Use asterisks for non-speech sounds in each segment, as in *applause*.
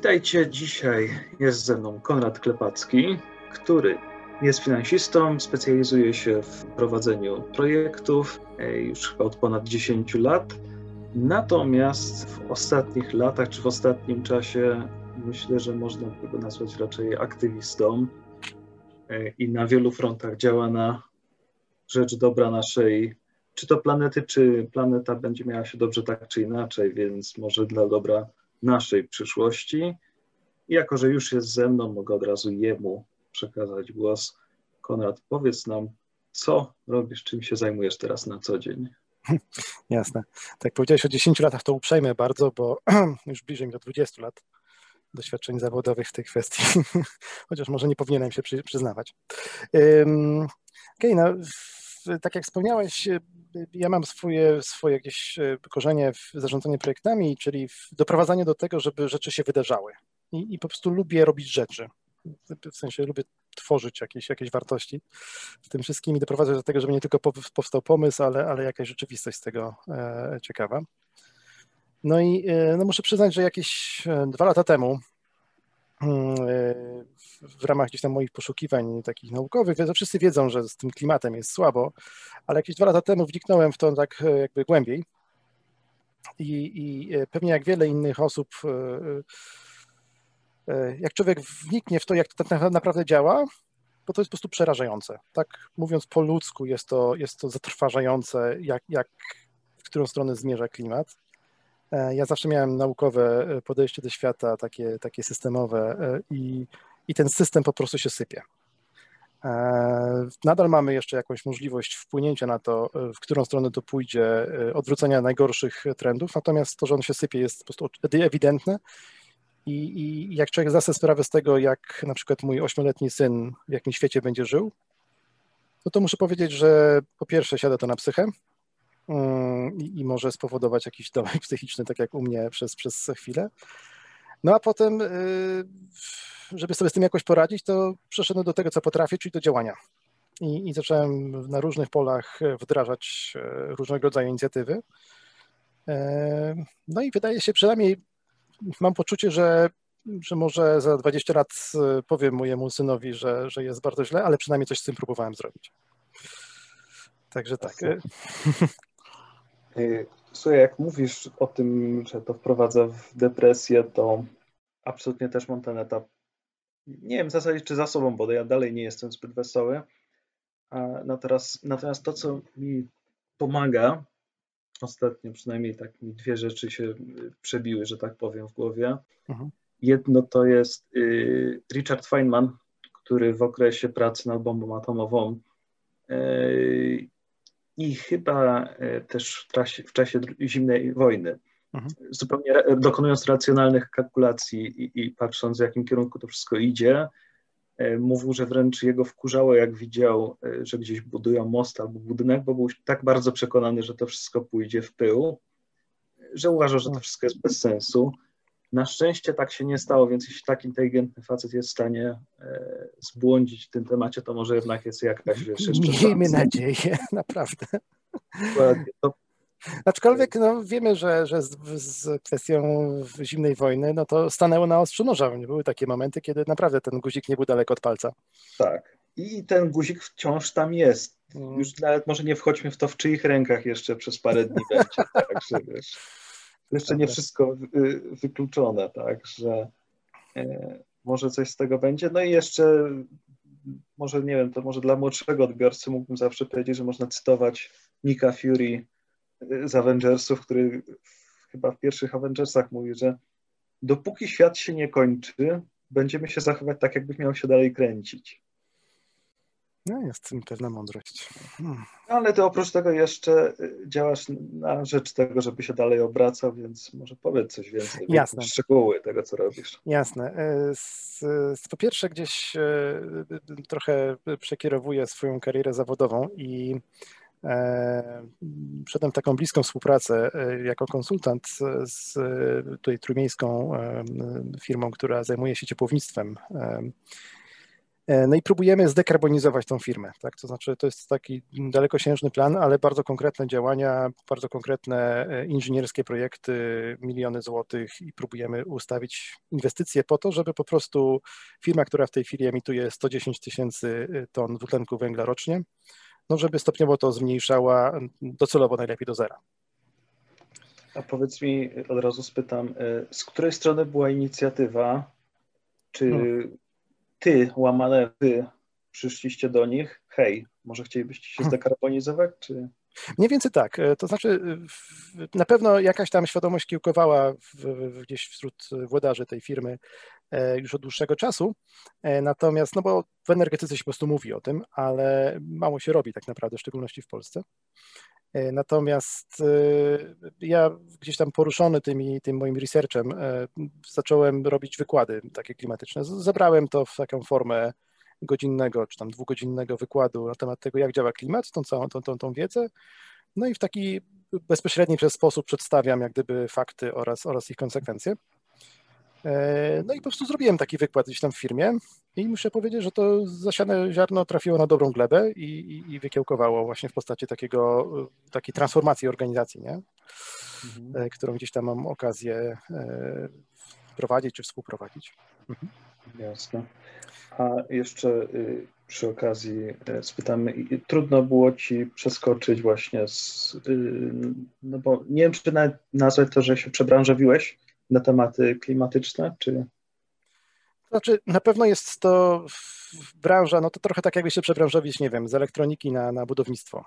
Witajcie. Dzisiaj jest ze mną Konrad Klepacki, który jest finansistą, specjalizuje się w prowadzeniu projektów e, już chyba od ponad 10 lat. Natomiast w ostatnich latach, czy w ostatnim czasie, myślę, że można go nazwać raczej aktywistą e, i na wielu frontach działa na rzecz dobra naszej, czy to planety, czy planeta będzie miała się dobrze tak czy inaczej, więc może dla dobra naszej przyszłości. I jako, że już jest ze mną, mogę od razu jemu przekazać głos. Konrad, powiedz nam, co robisz, czym się zajmujesz teraz na co dzień? *laughs* Jasne. Tak powiedziałeś o 10 latach, to uprzejmę bardzo, bo *clears throat* już bliżej mi do 20 lat doświadczeń zawodowych w tej kwestii, *laughs* chociaż może nie powinienem się przy, przyznawać. Okay, no, tak jak wspomniałeś, ja mam swoje, swoje jakieś e, korzenie w zarządzaniu projektami, czyli w doprowadzaniu do tego, żeby rzeczy się wydarzały. I, i po prostu lubię robić rzeczy. W sensie lubię tworzyć jakieś, jakieś wartości w tym wszystkim i doprowadzać do tego, żeby nie tylko powstał pomysł, ale, ale jakaś rzeczywistość z tego e, ciekawa. No i e, no muszę przyznać, że jakieś e, dwa lata temu e, w ramach gdzieś tam moich poszukiwań takich naukowych, wszyscy wiedzą, że z tym klimatem jest słabo, ale jakieś dwa lata temu wniknąłem w to tak e, jakby głębiej i, i e, pewnie jak wiele innych osób, e, jak człowiek wniknie w to, jak to tak naprawdę działa, bo to jest po prostu przerażające. Tak mówiąc po ludzku, jest to, jest to zatrważające, jak, jak, w którą stronę zmierza klimat. Ja zawsze miałem naukowe podejście do świata, takie, takie systemowe i i ten system po prostu się sypie. E, nadal mamy jeszcze jakąś możliwość wpłynięcia na to, w którą stronę to pójdzie, e, odwrócenia najgorszych trendów, natomiast to, że on się sypie, jest po prostu ewidentne. I, i jak człowiek zda sobie sprawę z tego, jak na przykład mój ośmioletni syn w jakim świecie będzie żył, no to muszę powiedzieć, że po pierwsze siada to na psychę i, i może spowodować jakiś dołek *laughs* psychiczny, tak jak u mnie przez, przez chwilę. No a potem y, żeby sobie z tym jakoś poradzić, to przeszedłem do tego, co potrafię, czyli do działania. I, i zacząłem na różnych polach wdrażać e, różnego rodzaju inicjatywy. E, no i wydaje się, przynajmniej mam poczucie, że, że może za 20 lat e, powiem mojemu synowi, że, że jest bardzo źle, ale przynajmniej coś z tym próbowałem zrobić. Także tak. Słuchaj, jak mówisz o tym, że to wprowadza w depresję, to absolutnie też mam ten etap nie wiem w zasadzie czy za sobą, bo ja dalej nie jestem zbyt wesoły. No teraz, natomiast to, co mi pomaga, ostatnio przynajmniej tak mi dwie rzeczy się y, przebiły, że tak powiem, w głowie. Mhm. Jedno to jest y, Richard Feynman, który w okresie pracy nad bombą atomową y, i chyba też w, trasie, w czasie zimnej wojny Mhm. Zupełnie dokonując racjonalnych kalkulacji i, i, patrząc, w jakim kierunku to wszystko idzie, e, mówił, że wręcz jego wkurzało, jak widział, e, że gdzieś budują most albo budynek, bo był tak bardzo przekonany, że to wszystko pójdzie w pył, że uważał, że to mhm. wszystko jest bez sensu. Na szczęście tak się nie stało, więc jeśli tak inteligentny facet jest w stanie e, zbłądzić w tym temacie, to może jednak jest jakaś, wiesz, jeszcze Miejmy nadzieję, *laughs* naprawdę. To Aczkolwiek no, wiemy, że, że z, z, kwestią zimnej wojny no to stanęło na ostrzu noża. Były takie momenty, kiedy naprawdę ten guzik nie był daleko od palca. Tak. I ten guzik wciąż tam jest. Mm. Już nawet może nie wchodźmy w to, w czyich rękach jeszcze przez parę dni będzie. *laughs* Także wiesz, jeszcze nie wszystko wykluczone, tak, że e, może coś z tego będzie. No i jeszcze może nie wiem, to może dla młodszego odbiorcy mógłbym zawsze powiedzieć, że można cytować Nika Fury z Avengersów, który chyba w pierwszych Avengersach mówi, że dopóki świat się nie kończy, będziemy się zachować tak, jakby miał się dalej kręcić. No, jest w tym pewna mądrość. Hmm. Ale ty oprócz tego jeszcze y, działasz na rzecz tego, żeby się dalej obracał, więc może powiedz coś więcej. Jasne. Szczegóły tego, co robisz. Jasne. Z, z, po pierwsze gdzieś y, trochę przekierowuję swoją karierę zawodową i E, Przedem taką bliską współpracę e, jako konsultant z tutaj trójmiejską e, firmą, która zajmuje się ciepłownictwem. E, no i próbujemy zdekarbonizować tą firmę, tak? To znaczy to jest taki dalekosiężny plan, ale bardzo konkretne działania, bardzo konkretne e, inżynierskie projekty, miliony złotych i próbujemy ustawić inwestycje po to, żeby po prostu firma, która w tej chwili emituje 110 tysięcy e, ton dwutlenku węgla rocznie, no żeby stopniowo to zmniejszała docelowo najlepiej do zera. A powiedz mi, od razu spytam, z której strony była inicjatywa? Czy hmm ty, łamane wy, przyszliście do nich, hej, może chcielibyście się hmm. zdekarbonizować, czy... Mniej więcej tak. E, to znaczy, na pewno jakaś tam świadomość kiełkowała w, gdzieś wśród włodarzy tej firmy e, już od dłuższego czasu. E, natomiast, no bo w energetyce się po prostu mówi o tym, ale mało się robi tak naprawdę, w szczególności w Polsce. Natomiast ja gdzieś tam poruszony tymi, tym moim researchem zacząłem robić wykłady takie klimatyczne. Zebrałem to w taką formę godzinnego czy tam dwugodzinnego wykładu na temat tego, jak działa klimat, tą całą tą, tą, tą wiedzę. No i w taki bezpośredni sposób przedstawiam jak gdyby fakty oraz, oraz ich konsekwencje. E, no i po prostu zrobiłem taki wykład gdzieś tam w firmie i muszę powiedzieć, że to zasiane ziarno trafiło na dobrą glebę i, i, i wykiełkowało właśnie w postaci takiego, takiej transformacji organizacji, nie? Mhm. E, którą gdzieś tam mam okazję e, prowadzić czy współprowadzić. Mhm. Jasne. A jeszcze y, przy okazji spytamy, trudno było Ci przeskoczyć właśnie z, y, no bo nie wiem, czy nazwać to, że się przebranżowiłeś na tematy klimatyczne, czy... Znaczy, na pewno jest to branża, no to trochę tak jakby się przebranżowić, nie wiem, z elektroniki na, na budownictwo.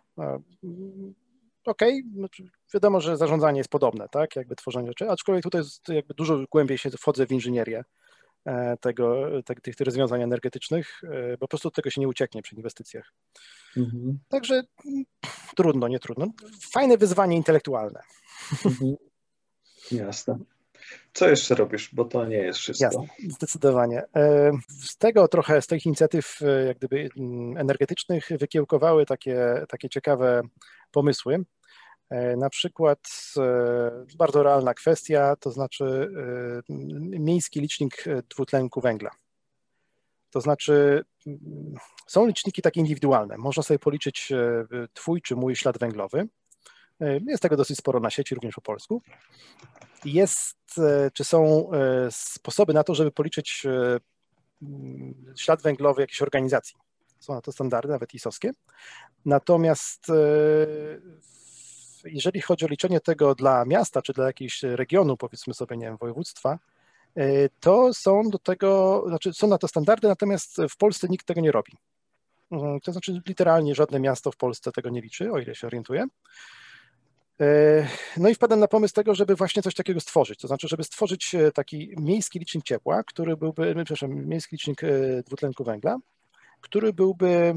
Okej, okay, znaczy wiadomo, że zarządzanie jest podobne, tak, jakby tworzenie rzeczy, aczkolwiek tutaj jakby dużo głębiej się wchodzę w inżynierię e, tego, te, tych, tych rozwiązań energetycznych, e, bo po prostu tego się nie ucieknie przy inwestycjach. Mhm. Także mm, trudno, nie trudno. Fajne wyzwanie intelektualne. Mhm. Jasne. Co jeszcze robisz, bo to nie jest wszystko. Jasne, zdecydowanie. E, z tego trochę, z tych inicjatyw e, jak gdyby mm, energetycznych wykiełkowały takie, takie ciekawe pomysły. E, na przykład bardzo realna kwestia, to znaczy miejski licznik dwutlenku węgla. To znaczy mm, są liczniki takie indywidualne. Można sobie policzyć twój czy mój ślad węglowy. Jest tego dosyć sporo na sieci, również po polsku jest, e, czy są e, sposoby na to, żeby policzyć e, ślad węglowy jakiejś organizacji. Są na to standardy, nawet ISOskie. Natomiast jeżeli chodzi o liczenie tego dla miasta, czy dla jakiegoś regionu, powiedzmy sobie, nie wiem, województwa, to są do tego, znaczy są na to standardy, natomiast w Polsce nikt tego nie robi. Mhm, to znaczy literalnie żadne miasto w Polsce tego nie liczy, o ile się orientuję. E, no i wpadłem na pomysł tego, żeby właśnie coś takiego stworzyć, to znaczy, żeby stworzyć e, taki miejski licznik ciepła, który byłby, e, przepraszam, miejski licznik dwutlenku węgla, który byłby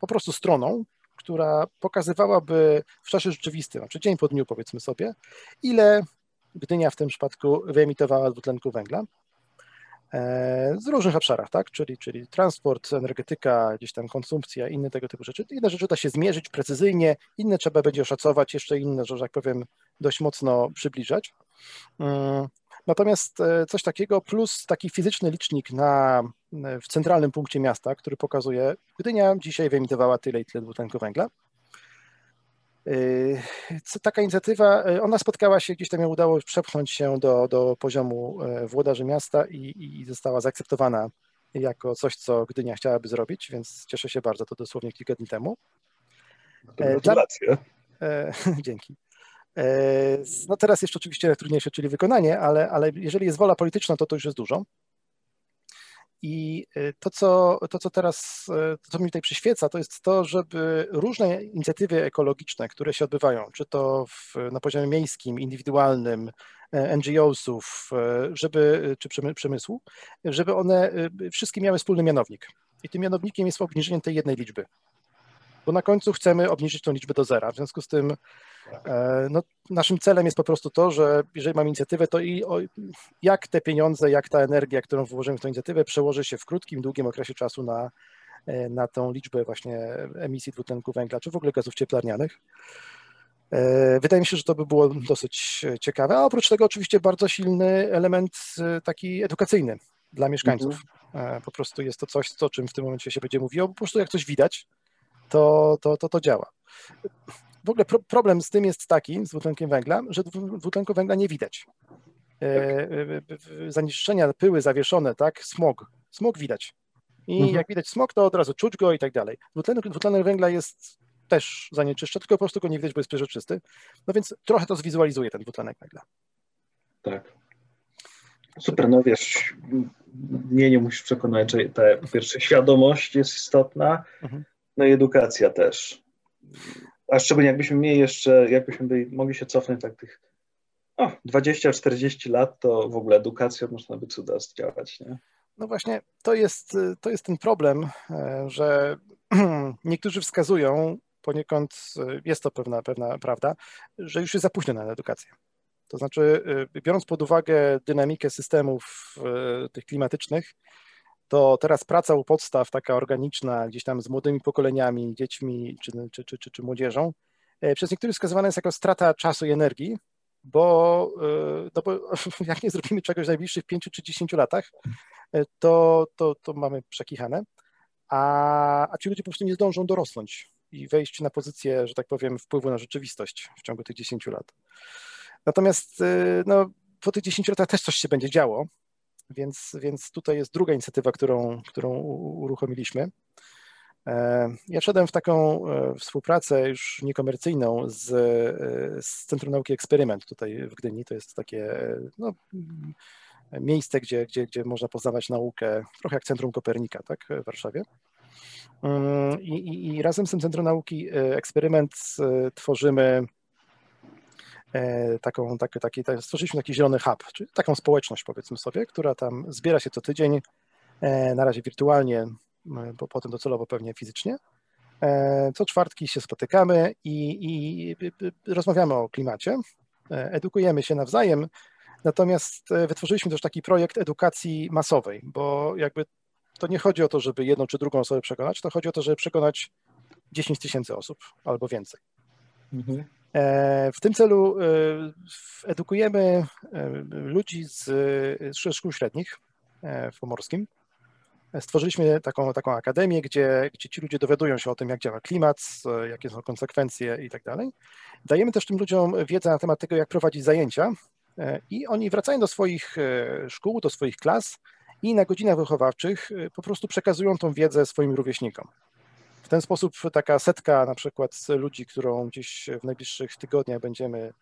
po prostu stroną, która pokazywałaby w czasie rzeczywistym, znaczy dzień po dniu powiedzmy sobie, ile Gdynia w tym przypadku wyemitowała dwutlenku węgla. E, z różnych obszarach, tak? Czyli, czyli transport, energetyka, gdzieś tam konsumpcja, inne tego typu rzeczy. Inne rzeczy da się zmierzyć precyzyjnie, inne trzeba będzie oszacować, jeszcze inne, że tak powiem, dość mocno przybliżać. Mm, natomiast e, coś takiego plus taki fizyczny licznik na, w centralnym punkcie miasta, który pokazuje, Gdynia dzisiaj wyemitowała tyle i tyle dwutlenku węgla. Yy, taka inicjatywa, yy, ona spotkała się, gdzieś tam ją udało przepchnąć się do, do poziomu yy, włodarzy miasta i, i została zaakceptowana jako coś, co Gdynia chciałaby zrobić, więc cieszę się bardzo, to dosłownie kilka dni temu. Gratulacje. *laughs* Dzięki. No teraz jeszcze oczywiście najtrudniejsze, czyli wykonanie, ale, ale jeżeli jest wola polityczna, to to już jest dużo. I y, to co, to, co teraz, y, to, co mi tutaj przyświeca, to jest to, żeby różne inicjatywy ekologiczne, które się odbywają, czy to w, na poziomie miejskim, indywidualnym, e, NGO-sów, e, żeby, czy przemysłu, żeby one y, wszystkie miały wspólny mianownik. I tym mianownikiem jest obniżenie tej jednej liczby bo na końcu chcemy obniżyć tą liczbę do zera. W związku z tym no, naszym celem jest po prostu to, że jeżeli mamy inicjatywę, to i o, jak te pieniądze, jak ta energia, którą włożymy w tę inicjatywę, przełoży się w krótkim, długim okresie czasu na, e, na tą liczbę właśnie emisji dwutlenku węgla, czy w ogóle gazów cieplarnianych. E, wydaje mi się, że to by było dosyć ciekawe, a oprócz tego oczywiście bardzo silny element taki edukacyjny dla mieszkańców. Mhm Po prostu jest to coś, o czym w tym momencie się będzie mówiło. Po prostu jak coś widać, to, to, to, to działa. W ogóle pro, problem z tym jest taki, z dwutlenkiem węgla, że dwutlenku węgla nie widać. Zanieczyszczenia, pyły zawieszone, tak, smog. Smog widać. I mhm. jak widać smog, to od razu czuć go i tak dalej. Dwutlenek, dwutlenek węgla jest też zanieczyszcza, tylko po prostu go nie widać, bo jest przeżyczysty. No więc trochę to zwizualizuje ten dwutlenek węgla. Tak. Super, no wiesz, mnie nie musisz przekonać, że ta po pierwsze świadomość jest istotna, mhm. no i edukacja też. A szczególnie jakbyśmy mieli jeszcze, jakbyśmy byli, mogli się cofnąć tak tych o, 20-40 lat, to w ogóle edukacja można by cuda zdziałać, nie? No właśnie, to jest, to jest ten problem, e, że *clears throat* niektórzy wskazują, poniekąd e, jest to pewna, pewna prawda, że już jest za późno na edukację. To znaczy, e, biorąc pod uwagę dynamikę systemów tych klimatycznych, to teraz praca u podstaw, taka organiczna, gdzieś tam z młodymi pokoleniami, dziećmi czy, czy, czy, czy, czy młodzieżą, przez niektórych wskazywana jest jako strata czasu i energii, bo, no bo *laughs* jak nie zrobimy czegoś w najbliższych 5 czy 10 latach, to, to, to mamy przekichane, a, a ci ludzie po prostu nie zdążą dorosnąć i wejść na pozycję, że tak powiem, wpływu na rzeczywistość w ciągu tych 10 lat. Natomiast no, po tych 10 latach też coś się będzie działo, więc, więc tutaj jest druga inicjatywa, którą, którą uruchomiliśmy. E, ja wszedłem w taką e, współpracę już niekomercyjną z, e, z Centrum Nauki Eksperyment tutaj w Gdyni. To jest takie no, miejsce, gdzie, gdzie, gdzie można poznawać naukę, trochę jak Centrum Kopernika tak, w Warszawie. Mm, I, i, I, razem z tym Centrum Nauki Eksperyment tworzymy taką, taki, taki, stworzyliśmy taki zielony hub, czyli taką społeczność powiedzmy sobie, która tam zbiera się co tydzień, na razie wirtualnie, bo potem docelowo pewnie fizycznie. E, co czwartki się spotykamy i, i rozmawiamy o klimacie, e, edukujemy się nawzajem, natomiast e, wytworzyliśmy też taki projekt edukacji masowej, bo jakby to nie chodzi o to, żeby jedną czy drugą osobę przekonać, to chodzi o to, żeby przekonać 10 tysięcy osób albo więcej. Mhm. W tym celu edukujemy ludzi z szkół średnich w Pomorskim, Stworzyliśmy taką, taką akademię, gdzie, gdzie ci ludzie dowiadują się o tym, jak działa klimat, jakie są konsekwencje i tak dalej. Dajemy też tym ludziom wiedzę na temat tego, jak prowadzić zajęcia e, i oni wracają do swoich e, szkół, do swoich klas i na godzinach wychowawczych e, po prostu przekazują tą wiedzę swoim rówieśnikom. W ten sposób taka setka na przykład ludzi, którą gdzieś w najbliższych tygodniach będziemy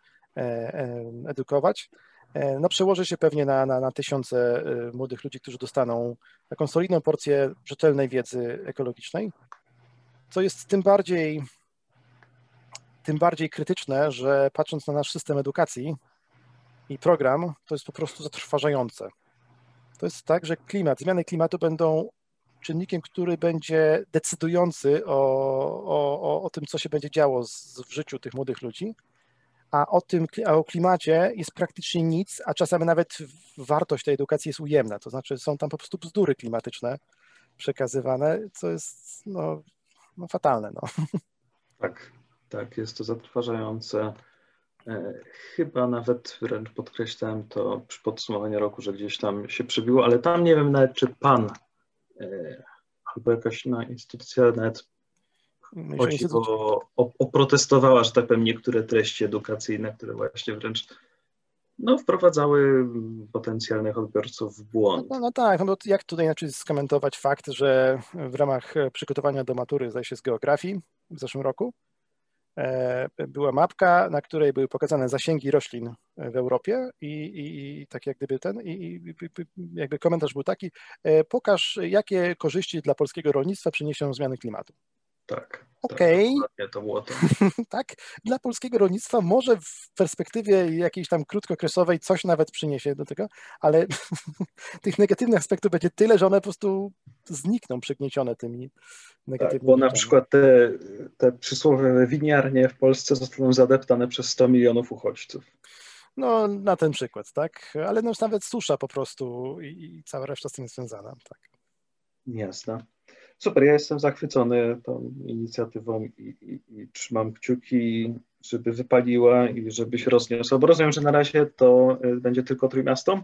edukować, E, no przełoży się pewnie na, na, na tysiące e, młodych ludzi, którzy dostaną taką solidną porcję rzetelnej wiedzy ekologicznej, co jest tym bardziej, tym bardziej krytyczne, że patrząc na nasz system edukacji i program, to jest po prostu zatrważające. To jest tak, że klimat, zmiany klimatu będą czynnikiem, który będzie decydujący o, o, o tym, co się będzie działo z, w życiu tych młodych ludzi a o tym, a o klimacie jest praktycznie nic, a czasami nawet wartość tej edukacji jest ujemna, to znaczy są tam po prostu bzdury klimatyczne przekazywane, co jest no, no fatalne. No. Tak, tak, jest to zatrważające. E, chyba nawet wręcz podkreślałem to przy podsumowaniu roku, że gdzieś tam się przybiło, ale tam nie wiem nawet, czy pan albo jakaś no, instytucja nawet o, o, oprotestowała, że tak powiem, niektóre treści edukacyjne, które właśnie wręcz no, wprowadzały potencjalnych odbiorców w błąd. No, no tak, no jak tutaj inaczej skomentować fakt, że w ramach przygotowania do matury, zdaje się, z geografii w zeszłym roku, e, była mapka, na której były pokazane zasięgi roślin w Europie i, i, i tak jak gdyby ten, i, i, jakby komentarz był taki, e, pokaż jakie korzyści dla polskiego rolnictwa przyniesią zmiany klimatu. Tak. tak Okej. Okay. To było to. *laughs* tak, dla polskiego rolnictwa może w perspektywie jakiejś tam krótkookresowej coś nawet przyniesie do tego, ale *laughs* tych negatywnych aspektów będzie tyle, że one po prostu znikną przygniecione tymi negatywnymi. Tak, bo na przykład te, te przysłowiowe winiarnie w Polsce zostaną zadeptane przez 100 milionów uchodźców. No, na ten przykład, tak? Ale no, nawet susza po prostu i, i cała reszta z tym związana, tak. Jasne. Super, ja jestem zachwycony tą inicjatywą i, i, i, trzymam kciuki, żeby wypaliła i żeby się rozniosła, bo rozumiem, że na razie to y, będzie tylko Trójmiasto?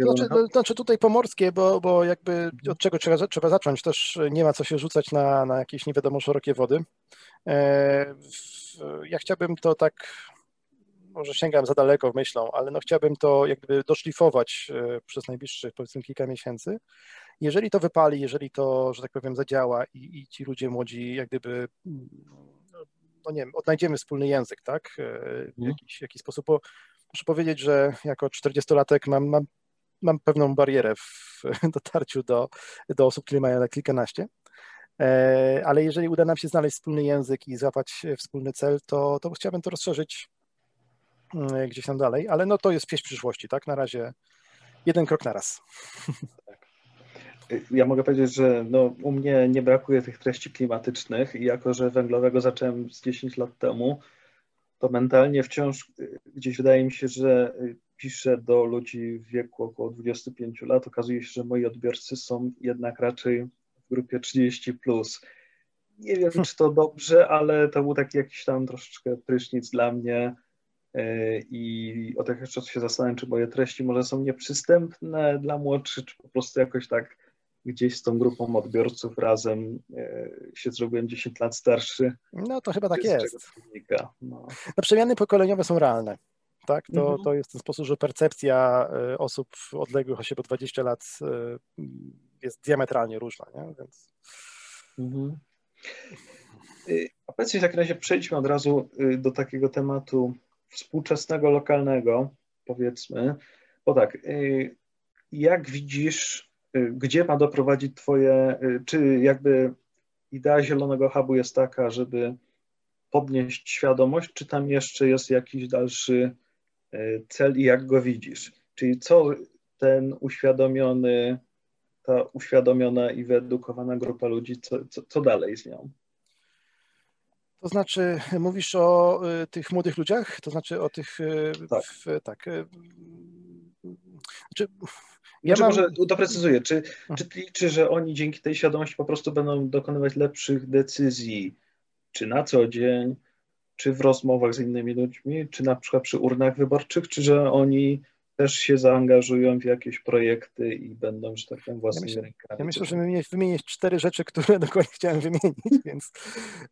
Znaczy, no, znaczy tutaj pomorskie, bo, bo jakby od czego trzeba, trzeba zacząć, też nie ma co się rzucać na, na jakieś nie wiadomo szerokie wody. E, ja chciałbym to tak, może sięgam za daleko myślą, ale no chciałbym to jakby doszlifować e, przez najbliższych powiedzmy kilka miesięcy. Jeżeli to wypali, jeżeli to, że tak powiem, zadziała i, i ci ludzie młodzi jak gdyby no nie wiem, odnajdziemy wspólny język, tak, e, w mhm. jakiś, jakiś sposób, bo muszę powiedzieć, że jako 40-latek mam, mam, mam pewną barierę w dotarciu do, do osób, które mają kilkanaście, e, ale jeżeli uda nam się znaleźć wspólny język i złapać wspólny cel, to, to chciałbym to rozszerzyć mm, gdzieś tam dalej, ale no to jest pieśń przyszłości, tak, na razie jeden krok na raz. Tak. Ja mogę powiedzieć, że no, u mnie nie brakuje tych treści klimatycznych i jako, że węglowego zacząłem z 10 lat temu, to mentalnie wciąż gdzieś wydaje mi się, że piszę do ludzi w wieku około 25 lat. Okazuje się, że moi odbiorcy są jednak raczej w grupie 30. Plus. Nie wiem, czy to dobrze, ale to był taki jakiś tam troszeczkę prysznic dla mnie. E, I o tak jeszcze się zastanawiam, czy moje treści może są nieprzystępne dla młodszych, czy po prostu jakoś tak gdzieś z tą grupą odbiorców razem e, się zrobiłem 10 lat starszy. No to chyba tak jest. No. no. przemiany pokoleniowe są realne. Tak, to, mhm. to jest ten sposób, że percepcja e, osób odległych o siebie 20 lat e, jest diametralnie różna, nie? Więc... Mhm. A powiedzmy w takim razie przejdźmy od razu do takiego tematu współczesnego, lokalnego, powiedzmy. Bo tak, jak widzisz Y, gdzie ma doprowadzić Twoje, y, czy jakby idea Zielonego Hubu jest taka, żeby podnieść świadomość, czy tam jeszcze jest jakiś dalszy y, cel i jak go widzisz? Czyli co ten uświadomiony, ta uświadomiona i wyedukowana grupa ludzi, co, co, co dalej z nią? To znaczy, mówisz o y, tych młodych ludziach? To znaczy o tych. Y, tak. W, tak y, znaczy, ja znaczy, mam... może doprecyzuję, czy, czy liczy, że oni dzięki tej świadomości po prostu będą dokonywać lepszych decyzji, czy na co dzień, czy w rozmowach z innymi ludźmi, czy na przykład przy urnach wyborczych, czy że oni też się zaangażują w jakieś projekty i będą, że tak powiem, własnymi ja myślę, rękami. Ja myślę, że wymienić, wymienić cztery rzeczy, które *laughs* dokładnie chciałem wymienić, więc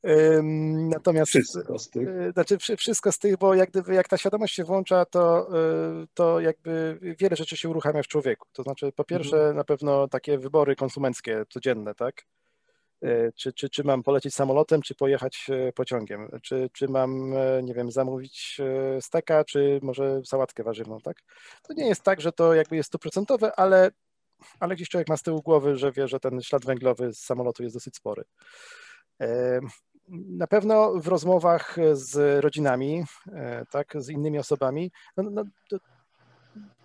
um, natomiast... Wszystko z tych. E, znaczy wszystko z tych, bo jak, gdyby, jak ta świadomość się włącza, to, e, to jakby wiele rzeczy się uruchamia w człowieku. To znaczy po pierwsze mhm. na pewno takie wybory konsumenckie codzienne, tak? E, czy, czy, czy mam polecieć samolotem, czy pojechać e, pociągiem, czy, czy mam, e, nie wiem, zamówić steka, czy może sałatkę warzywną, tak? To nie jest tak, że to jakby jest stuprocentowe, ale, ale gdzieś człowiek ma z tyłu głowy, że wie, że ten ślad węglowy z samolotu jest dosyć spory. Na pewno w rozmowach z rodzinami, tak, z innymi osobami, no, no,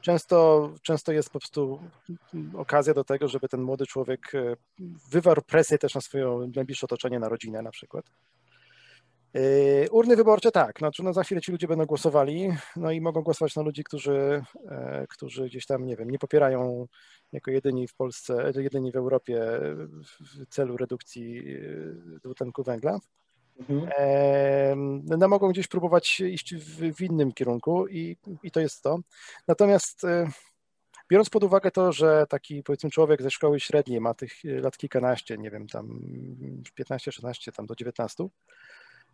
często, często jest po prostu okazja do tego, żeby ten młody człowiek e, wywarł presję też na swoje najbliższe otoczenie, na rodzinę na przykład. E, urny wyborcze tak, znaczy no za chwilę ci ludzie będą głosowali, no i mogą głosować na ludzi, którzy, e, którzy gdzieś tam, nie wiem, nie popierają jako jedyni w Polsce, jedyni w Europie w celu redukcji dwutlenku węgla. Mhm. No mogą gdzieś próbować iść w, w innym kierunku i, i to jest to. Natomiast e, biorąc pod uwagę to, że taki powiedzmy człowiek ze szkoły średniej ma tych lat kilkanaście, nie wiem, tam 15, 16, tam do 19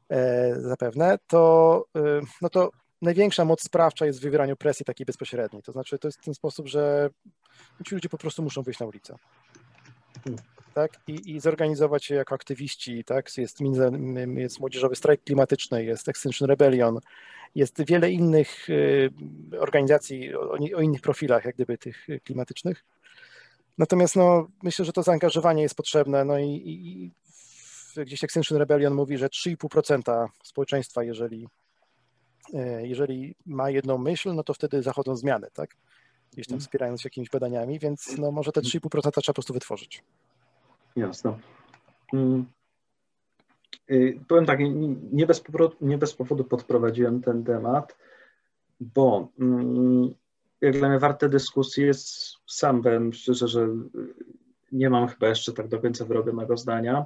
e, zapewne, to, e, no to największa moc sprawcza jest w wywieraniu presji takiej bezpośredniej. To znaczy to jest w ten sposób, że ci ludzie po prostu muszą wyjść na ulicę. Tak, i, i zorganizować się jako aktywiści, tak, jest, jest Młodzieżowy Strajk Klimatyczny, jest Extinction Rebellion, jest wiele innych y, organizacji o, o innych profilach, jak gdyby tych klimatycznych. Natomiast no, myślę, że to zaangażowanie jest potrzebne, no i, i gdzieś Extinction Rebellion mówi, że 3,5% społeczeństwa, jeżeli, y, jeżeli ma jedną myśl, no to wtedy zachodzą zmiany, tak? Gdzieś tam mhm. wspierając się jakimiś badaniami, więc no może te 3,5% trzeba po prostu wytworzyć. Jasne. Hmm. Powiem tak, nie bez, nie bez powodu podprowadziłem ten temat, bo mm, jak dla mnie warte dyskusji jest, sam powiem szczerze, że nie mam chyba jeszcze tak do końca wyrobionego zdania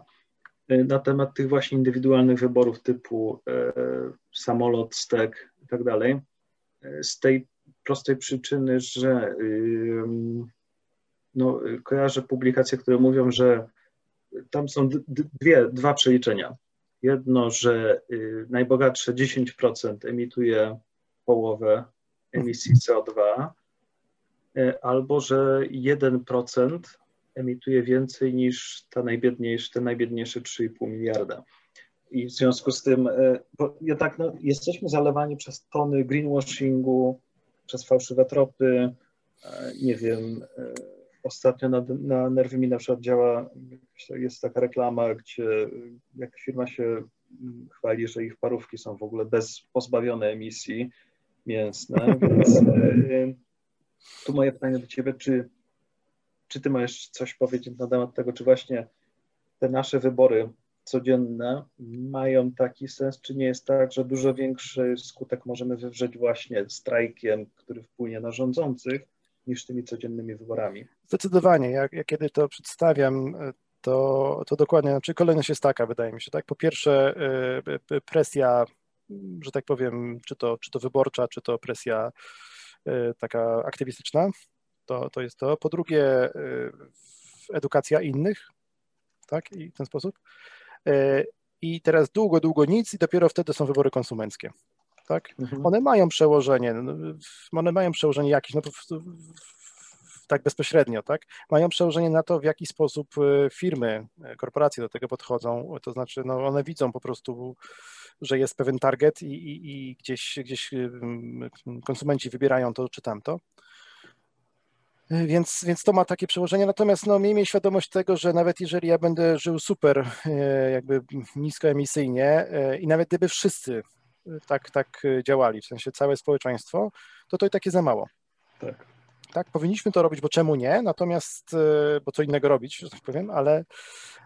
y, na temat tych właśnie indywidualnych wyborów typu e, samolot, stek i tak dalej. Z tej prostej przyczyny, że no, kojarzę publikacje, które mówią, że tam są dwie, dwa przeliczenia. Jedno, że y, najbogatsze 10% emituje połowę emisji CO2, y, albo że 1% emituje więcej niż ta najbiedniejsze, te najbiedniejsze 3,5 miliarda. I w związku z tym, y, bo jednak no, jesteśmy zalewani przez tony greenwashingu, przez fałszywe tropy, nie wiem, ostatnio na, na nerwy mi na przykład działa, jest taka reklama, gdzie jak firma się chwali, że ich parówki są w ogóle bez, pozbawione emisji mięsne, *laughs* więc e, tu moje pytanie do Ciebie, czy, czy Ty możesz coś powiedzieć na temat tego, czy właśnie te nasze wybory codzienne mają taki sens, czy nie jest tak, że dużo większy skutek możemy wywrzeć właśnie strajkiem, który wpłynie na rządzących, niż tymi codziennymi wyborami. Zdecydowanie. Ja, ja kiedy to przedstawiam, to, to dokładnie, znaczy kolejność jest taka, wydaje mi się, tak? Po pierwsze y, presja, że tak powiem, czy to, czy to wyborcza, czy to presja y, taka aktywistyczna, to, to jest to. Po drugie edukacja innych, tak? I w ten sposób. I teraz długo, długo nic i dopiero wtedy są wybory konsumenckie tak? Mhm. One mają przełożenie, no, one mają przełożenie jakieś, no tak bezpośrednio, tak? Mają przełożenie na to, w jaki sposób e, firmy, e, korporacje do tego podchodzą, to znaczy no one widzą po prostu, że jest pewien target i, i, i gdzieś, gdzieś konsumenci wybierają to czy tamto. E, więc, więc to ma takie przełożenie. Natomiast no, miejmy świadomość tego, że nawet jeżeli ja będę żył super, jakby niskoemisyjnie i nawet gdyby wszyscy tak, tak działali, w sensie całe społeczeństwo, to to i tak jest za mało. Tak. Tak, powinniśmy to robić, bo czemu nie? Natomiast, e, bo co innego robić, że tak powiem, ale,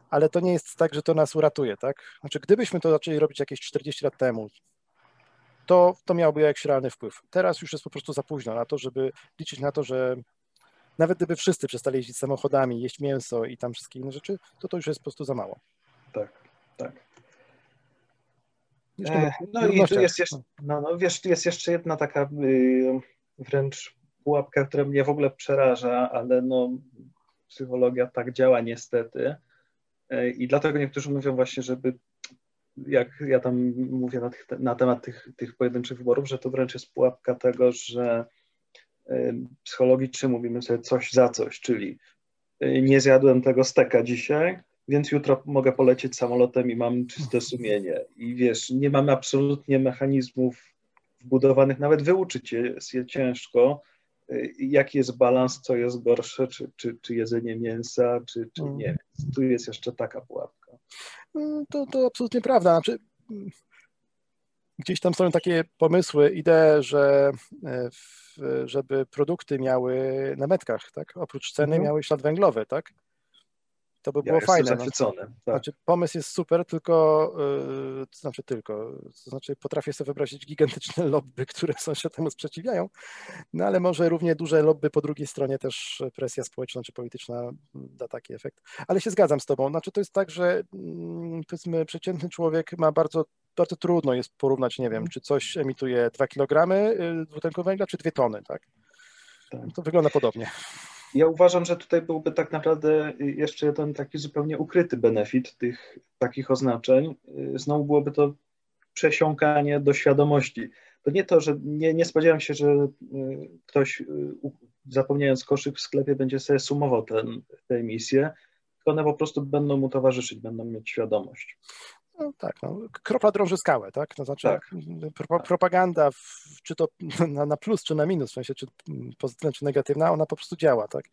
ale to nie jest tak, że to nas uratuje, tak? Znaczy, gdybyśmy to zaczęli robić jakieś 40 lat temu, to, to miałoby jakiś realny wpływ. Teraz już jest po prostu za późno na to, żeby liczyć na to, że nawet gdyby wszyscy przestali jeździć samochodami, jeść mięso i tam wszystkie inne rzeczy, to to już jest po prostu za mało. Tak, tak. E, no i tu jest jeszcze, no, no, wiesz, jest jeszcze jedna taka y, wręcz pułapka, która mnie w ogóle przeraża, ale no, psychologia tak działa niestety. E, I dlatego niektórzy mówią właśnie, żeby jak ja tam mówię na, tych, na temat tych, tych pojedynczych wyborów, że to wręcz jest pułapka tego, że e, psychologicznie mówimy sobie coś za coś, czyli nie zjadłem tego steka dzisiaj, więc jutro mogę polecieć samolotem i mam czyste sumienie. I wiesz, nie mamy absolutnie mechanizmów wbudowanych, nawet wyuczyć jest je ciężko, y, jaki jest balans, co jest gorsze, czy, czy, czy jedzenie mięsa, czy, czy mm. nie. Tu jest jeszcze taka pułapka. Mm, to, to absolutnie prawda. Znaczy, mm, gdzieś tam są takie pomysły, idee, że e, żeby produkty miały na metkach, tak? Oprócz ceny mhm. miały ślad węglowy, tak? To by było ja fajne. No. Zachwycony, tak. Znaczy, pomysł jest super, tylko, yy, to znaczy tylko, to znaczy potrafię sobie wyobrazić gigantyczne *laughs* lobby, które są się temu sprzeciwiają, no ale może równie duże lobby po drugiej stronie też presja społeczna czy polityczna da taki efekt. Ale się zgadzam z tobą, znaczy to jest tak, że mm, powiedzmy przeciętny człowiek ma bardzo bardzo trudno jest porównać, nie wiem, czy coś emituje 2 kg y, dwutlenku węgla, czy 2 tony, tak? tak? To wygląda podobnie. Ja uważam, że tutaj byłby tak naprawdę jeszcze jeden taki zupełnie ukryty benefit tych takich oznaczeń. Znowu byłoby to przesiąkanie do świadomości. To nie to, że nie, nie spodziewam się, że y, ktoś y, zapomniając koszyk w sklepie będzie sobie sumował ten, te emisje, one po prostu będą mu towarzyszyć, będą mieć świadomość. No, tak, no, kropla drąży skałę, tak? To znaczy tak. Pro, propaganda, w, czy to *laughs* na, na, plus, czy na minus, w sensie czy pozytywna, czy negatywna, ona po prostu działa, tak?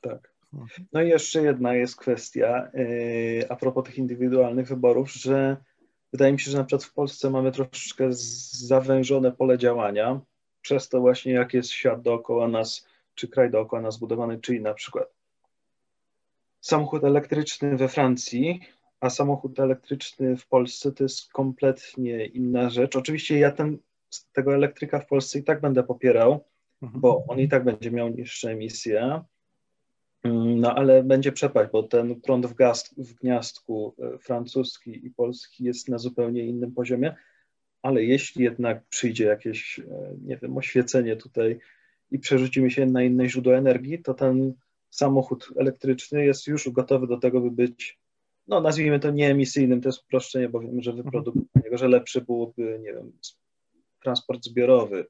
Tak. Mhm. No i jeszcze jedna jest kwestia yy, a propos tych indywidualnych wyborów, że wydaje mi się, że na przykład w Polsce mamy troszeczkę zawężone pole działania przez to właśnie, jak jest świat dookoła nas, czy kraj dookoła nas budowany, czyli na przykład samochód elektryczny we Francji a samochód elektryczny w Polsce to jest kompletnie inna rzecz. Oczywiście ja ten, tego elektryka w Polsce i tak będę popierał, mhm. bo on i tak będzie miał niższe emisje, mm, no ale będzie przepaść, bo ten prąd w, gaz, w gniazdku e, francuski i polski jest na zupełnie innym poziomie, ale jeśli jednak przyjdzie jakieś, nie wiem, oświecenie tutaj i przerzucimy się na inne źródła energii, to ten samochód elektryczny jest już gotowy do tego, by być, no nazwijmy to nieemisyjnym, to jest uproszczenie, bo wiem, że wyprodukowanie go, że lepszy byłoby, nie wiem, transport zbiorowy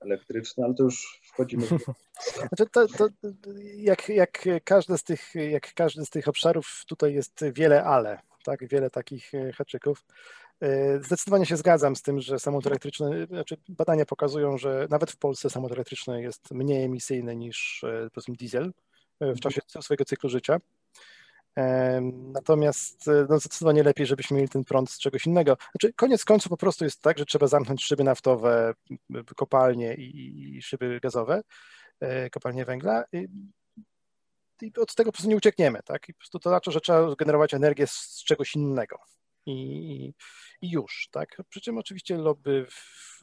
elektryczny, ale to już wchodzimy w... *laughs* Znaczy to, to, jak, jak, każdy z tych, jak każdy z tych obszarów, tutaj jest wiele ale, tak, wiele takich e, haczyków. E, zdecydowanie się zgadzam z tym, że samochód elektryczny, znaczy badania pokazują, że nawet w Polsce samochód elektryczny jest mniej emisyjny niż e, powiedzmy diesel w czasie swojego cyklu życia. Natomiast no, zdecydowanie lepiej, żebyśmy mieli ten prąd z czegoś innego. Znaczy, koniec końców po prostu jest tak, że trzeba zamknąć szyby naftowe, kopalnie i, i szyby gazowe, kopalnie węgla. I, i od tego po prostu nie uciekniemy, tak? I po prostu to znaczy, że trzeba generować energię z czegoś innego. I, i już, tak? Przy czym oczywiście lobby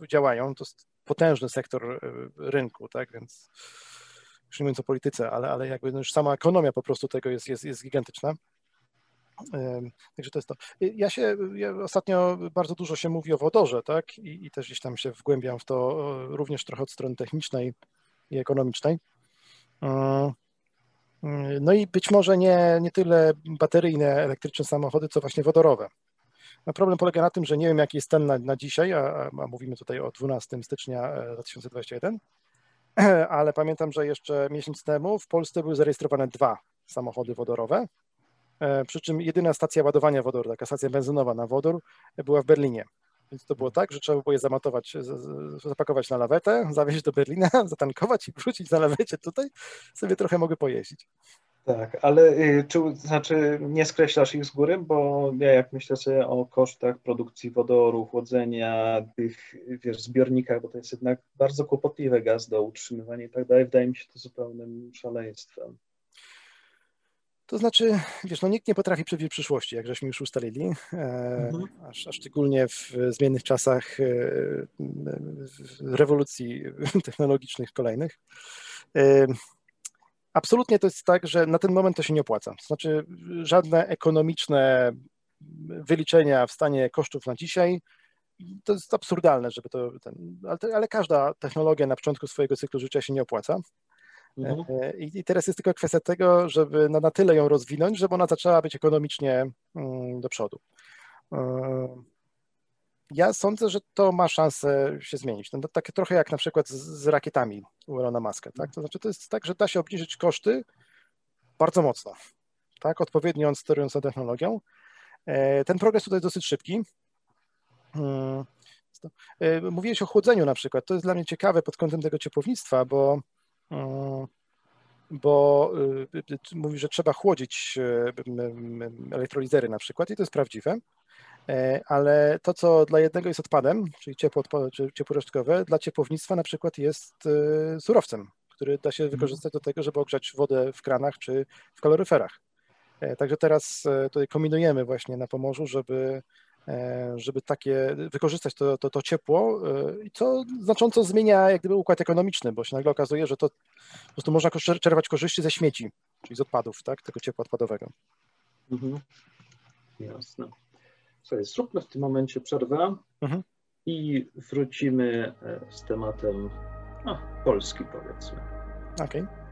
działają, to jest potężny sektor e, rynku, tak? Więc już nie mówiąc o polityce, ale, ale jakby no już sama ekonomia po prostu tego jest, jest, jest gigantyczna. Także to jest to. Ja się, ja ostatnio bardzo dużo się mówi o wodorze, tak? I, I, też gdzieś tam się wgłębiam w to również trochę od strony technicznej i ekonomicznej. No i być może nie, nie tyle bateryjne elektryczne samochody, co właśnie wodorowe. No problem polega na tym, że nie wiem jaki jest ten na, na dzisiaj, a, a, mówimy tutaj o 12 stycznia 2021, e, *clears throat* ale pamiętam, że jeszcze miesiąc temu w Polsce były zarejestrowane dwa samochody wodorowe, e, przy czym jedyna stacja ładowania wodoru, taka stacja benzynowa na wodór była w Berlinie. Więc to było tak, że trzeba było je zamatować, zapakować na lawetę, zawieźć do Berlina, *laughs* zatankować i wrócić na lawecie tutaj, sobie trochę mogę pojeździć. Tak, ale y, czy znaczy nie skreślasz ich z góry, bo ja jak myślę sobie o kosztach produkcji wodoru, chłodzenia, tych wiesz, zbiornikach, bo to jest jednak bardzo kłopotliwe gaz do utrzymywania i tak dalej, wydaje mi się to zupełnym szaleństwem. To znaczy, wiesz, no nikt nie potrafi przewidzieć przyszłości, jak żeśmy już ustalili, e, mhm. a, szczególnie w zmiennych czasach e, rewolucji technologicznych kolejnych. E, absolutnie to jest tak, że na ten moment to się nie opłaca. To znaczy, żadne ekonomiczne wyliczenia w stanie kosztów na dzisiaj to jest absurdalne, żeby to. Ten, ale, ale każda technologia na początku swojego cyklu życia się nie opłaca. Mhm. E, I teraz jest tylko kwestia tego, żeby na, na tyle ją rozwinąć, żeby ona zaczęła być ekonomicznie mm, do przodu. E, ja sądzę, że to ma szansę się zmienić. No, takie trochę jak na przykład z, z rakietami u Elona Muska. Tak? To znaczy, to jest tak, że da się obniżyć koszty bardzo mocno, tak? odpowiednio sterując tą technologią. E, ten progres tutaj jest dosyć szybki. Hmm. Mówiłeś o chłodzeniu na przykład. To jest dla mnie ciekawe pod kątem tego ciepłownictwa, bo bo y, y, mówi, że trzeba chłodzić y, elektrolizery na przykład i to jest prawdziwe, e, ale to, co dla jednego jest odpadem, czyli ciepło, czy ciepło resztkowe, dla ciepłownictwa na przykład jest surowcem, który da się mhm. wykorzystać do tego, żeby ogrzać wodę w kranach czy w kaloryferach. E, także teraz e, tutaj kombinujemy właśnie na Pomorzu, żeby E, żeby takie wykorzystać to, to, to ciepło, e, co znacząco zmienia jak gdyby układ ekonomiczny, bo się nagle okazuje, że to po prostu można czerpać korzyści ze śmieci, czyli z odpadów, tak, tego ciepła odpadowego. Mhm. Jasne. Słuchaj, zróbmy w tym momencie przerwę mhm. i wrócimy e, z tematem no, Polski powiedzmy. Okej. Okay.